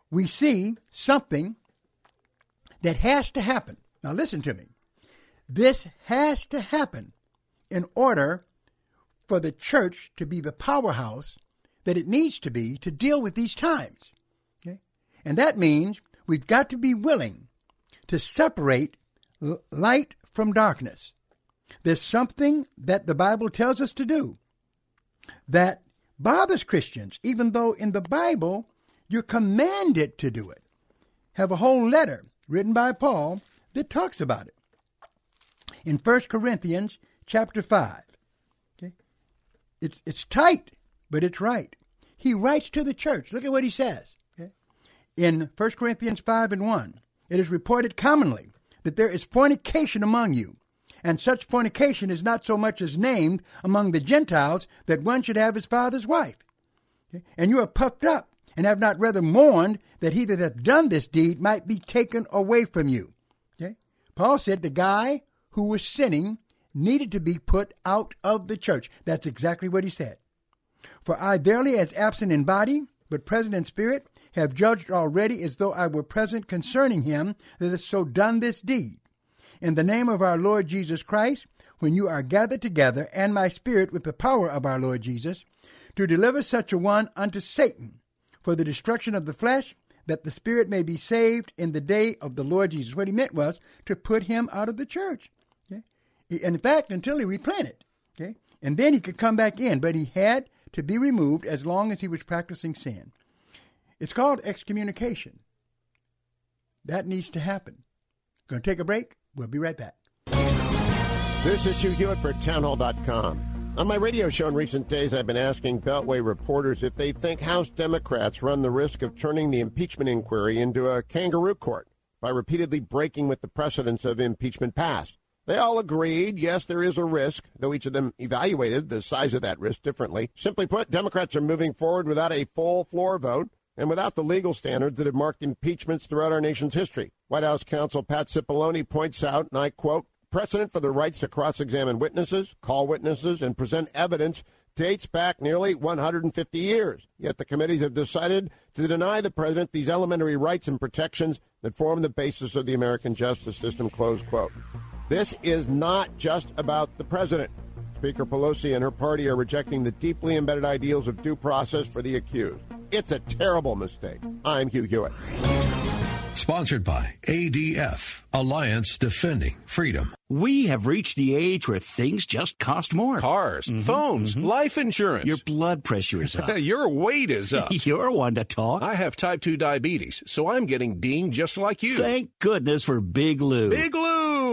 we see something that has to happen. Now, listen to me. This has to happen in order for the church to be the powerhouse that it needs to be to deal with these times. Okay? And that means we've got to be willing to separate light from darkness. There's something that the Bible tells us to do that bothers Christians, even though in the Bible you're commanded to do it. Have a whole letter written by Paul that talks about it. In 1 Corinthians chapter 5. Okay? It's, it's tight, but it's right. He writes to the church. Look at what he says. Okay? In 1 Corinthians 5 and 1, it is reported commonly that there is fornication among you, and such fornication is not so much as named among the Gentiles that one should have his father's wife. And you are puffed up, and have not rather mourned that he that hath done this deed might be taken away from you. Okay? Paul said the guy who was sinning needed to be put out of the church. That's exactly what he said. For I verily, as absent in body, but present in spirit, have judged already as though I were present concerning him that has so done this deed. In the name of our Lord Jesus Christ, when you are gathered together, and my spirit with the power of our Lord Jesus, to deliver such a one unto Satan for the destruction of the flesh, that the spirit may be saved in the day of the Lord Jesus. What he meant was to put him out of the church. Okay? In fact, until he replanted. Okay? And then he could come back in, but he had to be removed as long as he was practicing sin. It's called excommunication. That needs to happen. Going to take a break? We'll be right back. This is Hugh Hewitt for Townhall.com. On my radio show in recent days, I've been asking Beltway reporters if they think House Democrats run the risk of turning the impeachment inquiry into a kangaroo court by repeatedly breaking with the precedents of impeachment past. They all agreed, yes, there is a risk, though each of them evaluated the size of that risk differently. Simply put, Democrats are moving forward without a full floor vote and without the legal standards that have marked impeachments throughout our nation's history. White House counsel Pat Cipollone points out, and I quote, precedent for the rights to cross-examine witnesses, call witnesses, and present evidence dates back nearly 150 years. Yet the committees have decided to deny the president these elementary rights and protections that form the basis of the American justice system, close quote. This is not just about the president. Speaker Pelosi and her party are rejecting the deeply embedded ideals of due process for the accused. It's a terrible mistake. I'm Hugh Hewitt. Sponsored by ADF, Alliance Defending Freedom. We have reached the age where things just cost more. Cars, mm-hmm, phones, mm-hmm. life insurance. Your blood pressure is [laughs] up. Your weight is up. [laughs] You're one to talk. I have type 2 diabetes, so I'm getting dinged just like you. Thank goodness for Big Lou. Big Lou!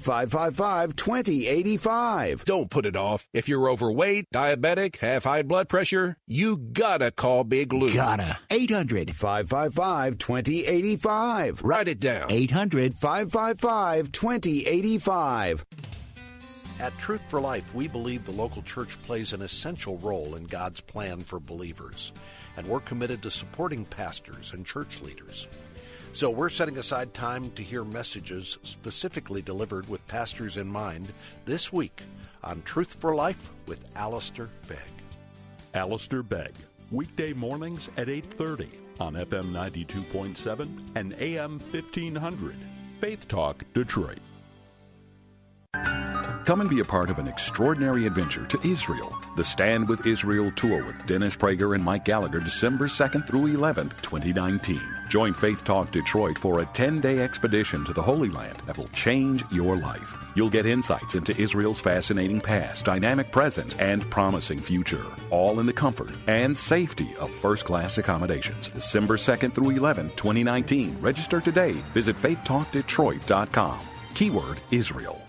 555 2085. Don't put it off. If you're overweight, diabetic, have high blood pressure, you gotta call Big Lou. Gotta. 800 555 2085. Write it down. 800 555 2085. At Truth for Life, we believe the local church plays an essential role in God's plan for believers, and we're committed to supporting pastors and church leaders. So we're setting aside time to hear messages specifically delivered with pastors in mind this week on Truth for Life with Alistair Begg. Alistair Begg, weekday mornings at 8:30 on FM 92.7 and AM 1500. Faith Talk Detroit. Come and be a part of an extraordinary adventure to Israel. The Stand with Israel tour with Dennis Prager and Mike Gallagher, December 2nd through 11th, 2019. Join Faith Talk Detroit for a 10 day expedition to the Holy Land that will change your life. You'll get insights into Israel's fascinating past, dynamic present, and promising future, all in the comfort and safety of first class accommodations. December 2nd through 11th, 2019. Register today. Visit faithtalkdetroit.com. Keyword Israel.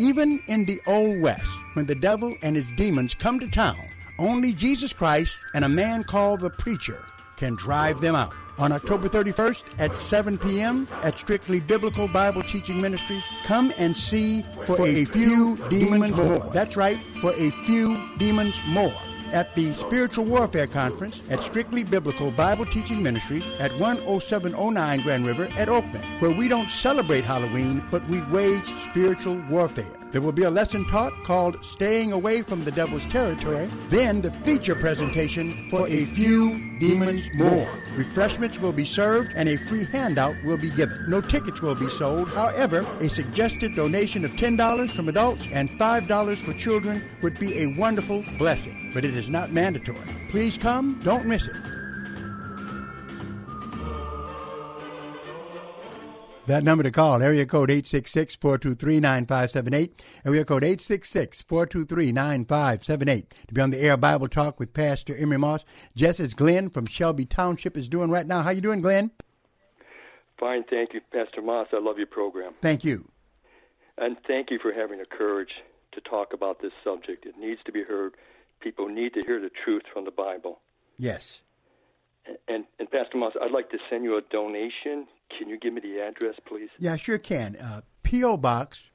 Even in the Old West, when the devil and his demons come to town, only Jesus Christ and a man called the preacher can drive them out. on October 31st at 7 p.m. at Strictly Biblical Bible Teaching Ministries. Come and see for, for a, few, few demons more. more. That's right, for a few demons more at the Spiritual Warfare Conference at Strictly Biblical Bible Teaching Ministries at 10709 Grand River at Oakland, where we don't celebrate Halloween, but we wage spiritual warfare. There will be a lesson taught called Staying Away from the Devil's Territory, then the feature presentation for a few demons more. Refreshments will be served and a free handout will be given. No tickets will be sold. However, a suggested donation of $10 from adults and $5 for children would be a wonderful blessing, but it is not mandatory. Please come, don't miss it. That number to call, area code 866-423-9578, area code 866-423-9578. To be on the air Bible Talk with Pastor Emery Moss, just as Glenn from Shelby Township is doing right now. How you doing, Glenn? Fine, thank you, Pastor Moss. I love your program. Thank you. And thank you for having the courage to talk about this subject. It needs to be heard. People need to hear the truth from the Bible. Yes. And, and, and Pastor Moss, I'd like to send you a donation can you give me the address, please? Yeah, sure can. Uh, P.O. Box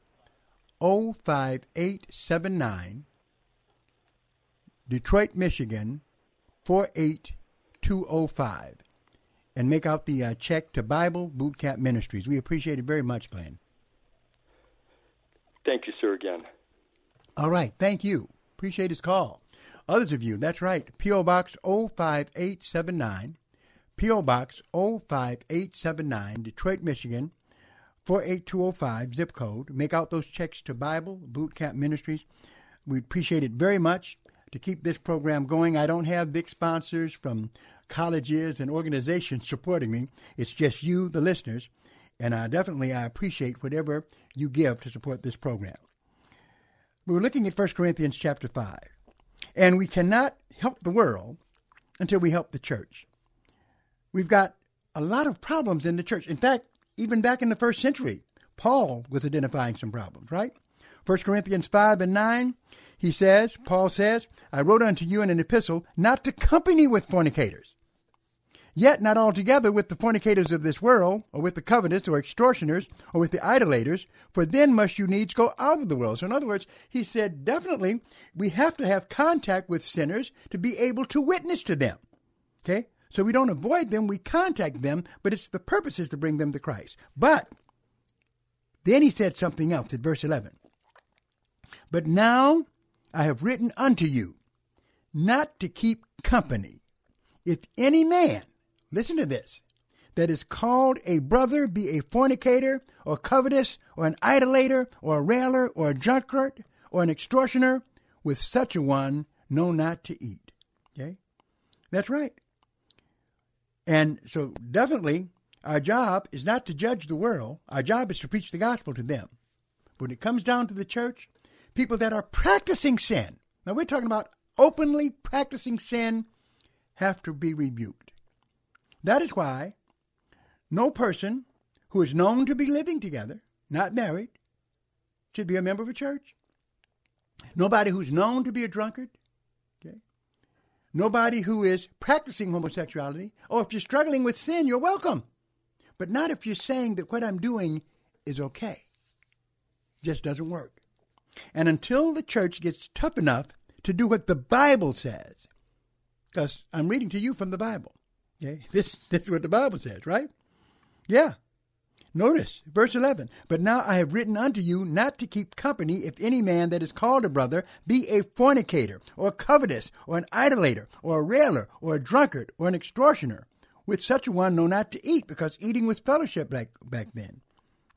05879, Detroit, Michigan 48205. And make out the uh, check to Bible Boot Camp Ministries. We appreciate it very much, Glenn. Thank you, sir, again. All right. Thank you. Appreciate his call. Others of you, that's right. P.O. Box 05879. P.O. Box 05879, Detroit, Michigan 48205, zip code. Make out those checks to Bible Boot Camp Ministries. We appreciate it very much to keep this program going. I don't have big sponsors from colleges and organizations supporting me. It's just you, the listeners, and I definitely I appreciate whatever you give to support this program. We're looking at 1 Corinthians chapter 5, and we cannot help the world until we help the church. We've got a lot of problems in the church. In fact, even back in the first century, Paul was identifying some problems, right? 1 Corinthians 5 and 9, he says, Paul says, I wrote unto you in an epistle not to company with fornicators, yet not altogether with the fornicators of this world, or with the covetous, or extortioners, or with the idolaters, for then must you needs go out of the world. So, in other words, he said, definitely, we have to have contact with sinners to be able to witness to them. Okay? So we don't avoid them, we contact them, but it's the purpose is to bring them to Christ. But then he said something else at verse 11. But now I have written unto you not to keep company. If any man, listen to this, that is called a brother be a fornicator, or covetous, or an idolater, or a railer, or a drunkard, or an extortioner, with such a one know not to eat. Okay? That's right. And so, definitely, our job is not to judge the world. Our job is to preach the gospel to them. When it comes down to the church, people that are practicing sin, now we're talking about openly practicing sin, have to be rebuked. That is why no person who is known to be living together, not married, should be a member of a church. Nobody who's known to be a drunkard, Nobody who is practicing homosexuality, or if you're struggling with sin, you're welcome. But not if you're saying that what I'm doing is okay. It Just doesn't work. And until the church gets tough enough to do what the Bible says, because I'm reading to you from the Bible. Okay? [laughs] This, this is what the Bible says, right? Yeah. Notice, verse 11. But now I have written unto you not to keep company if any man that is called a brother be a fornicator, or covetous, or an idolater, or a railer, or a drunkard, or an extortioner. With such a one know not to eat, because eating was fellowship back, back then.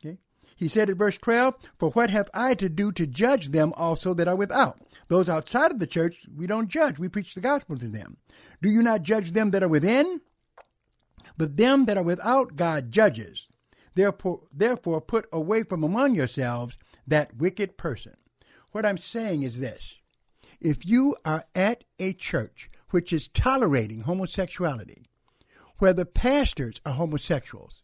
Okay? He said at verse 12, For what have I to do to judge them also that are without? Those outside of the church, we don't judge. We preach the gospel to them. Do you not judge them that are within? But them that are without, God judges. Therefore, therefore, put away from among yourselves that wicked person. What I'm saying is this if you are at a church which is tolerating homosexuality, where the pastors are homosexuals,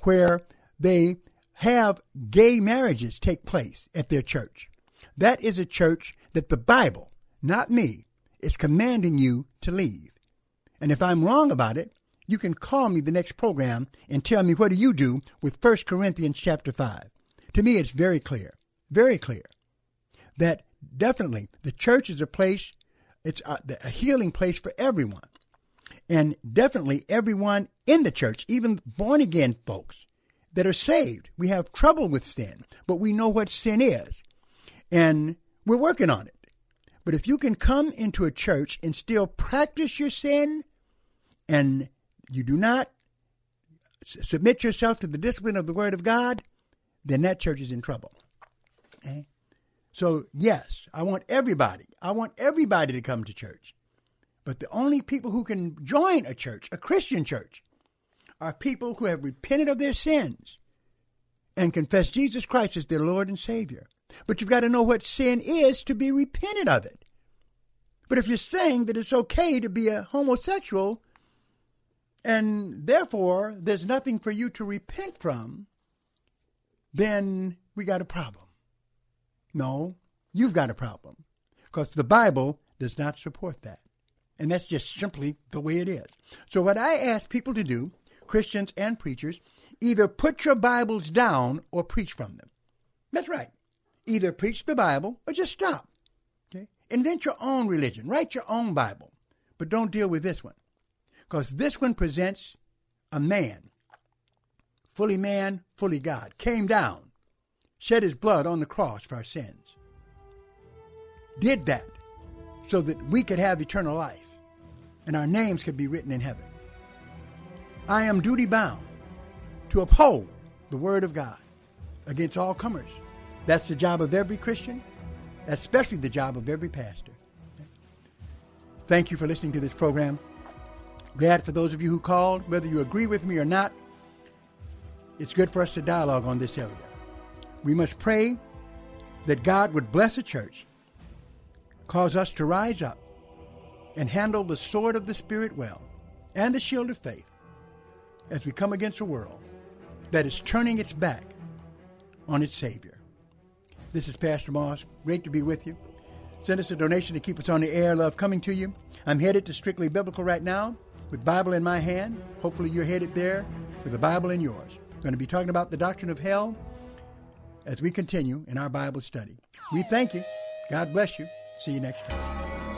where they have gay marriages take place at their church, that is a church that the Bible, not me, is commanding you to leave. And if I'm wrong about it, you can call me the next program and tell me what do you do with 1 Corinthians chapter 5. To me, it's very clear, very clear that definitely the church is a place, it's a, a healing place for everyone. And definitely everyone in the church, even born again folks that are saved, we have trouble with sin, but we know what sin is. And we're working on it. But if you can come into a church and still practice your sin and you do not submit yourself to the discipline of the Word of God, then that church is in trouble. Okay? So, yes, I want everybody, I want everybody to come to church. But the only people who can join a church, a Christian church, are people who have repented of their sins and confess Jesus Christ as their Lord and Savior. But you've got to know what sin is to be repentant of it. But if you're saying that it's okay to be a homosexual and therefore there's nothing for you to repent from, then we got a problem. No, you've got a problem because the Bible does not support that. And that's just simply the way it is. So, what I ask people to do, Christians and preachers, either put your Bibles down or preach from them. That's right. Either preach the Bible or just stop. Okay? Invent your own religion. Write your own Bible. But don't deal with this one. Because this one presents a man, fully man, fully God, came down, shed his blood on the cross for our sins. Did that so that we could have eternal life and our names could be written in heaven. I am duty bound to uphold the Word of God against all comers. That's the job of every Christian, especially the job of every pastor. Thank you for listening to this program. Glad for those of you who called, whether you agree with me or not, it's good for us to dialogue on this area. We must pray that God would bless the church, cause us to rise up and handle the sword of the Spirit well and the shield of faith as we come against a world that is turning its back on its Savior. This is Pastor Moss. Great to be with you. Send us a donation to keep us on the air. Love coming to you. I'm headed to Strictly Biblical right now with Bible in my hand. Hopefully you're headed there with the Bible in yours. We're going to be talking about the doctrine of hell as we continue in our Bible study. We thank you. God bless you. See you next time.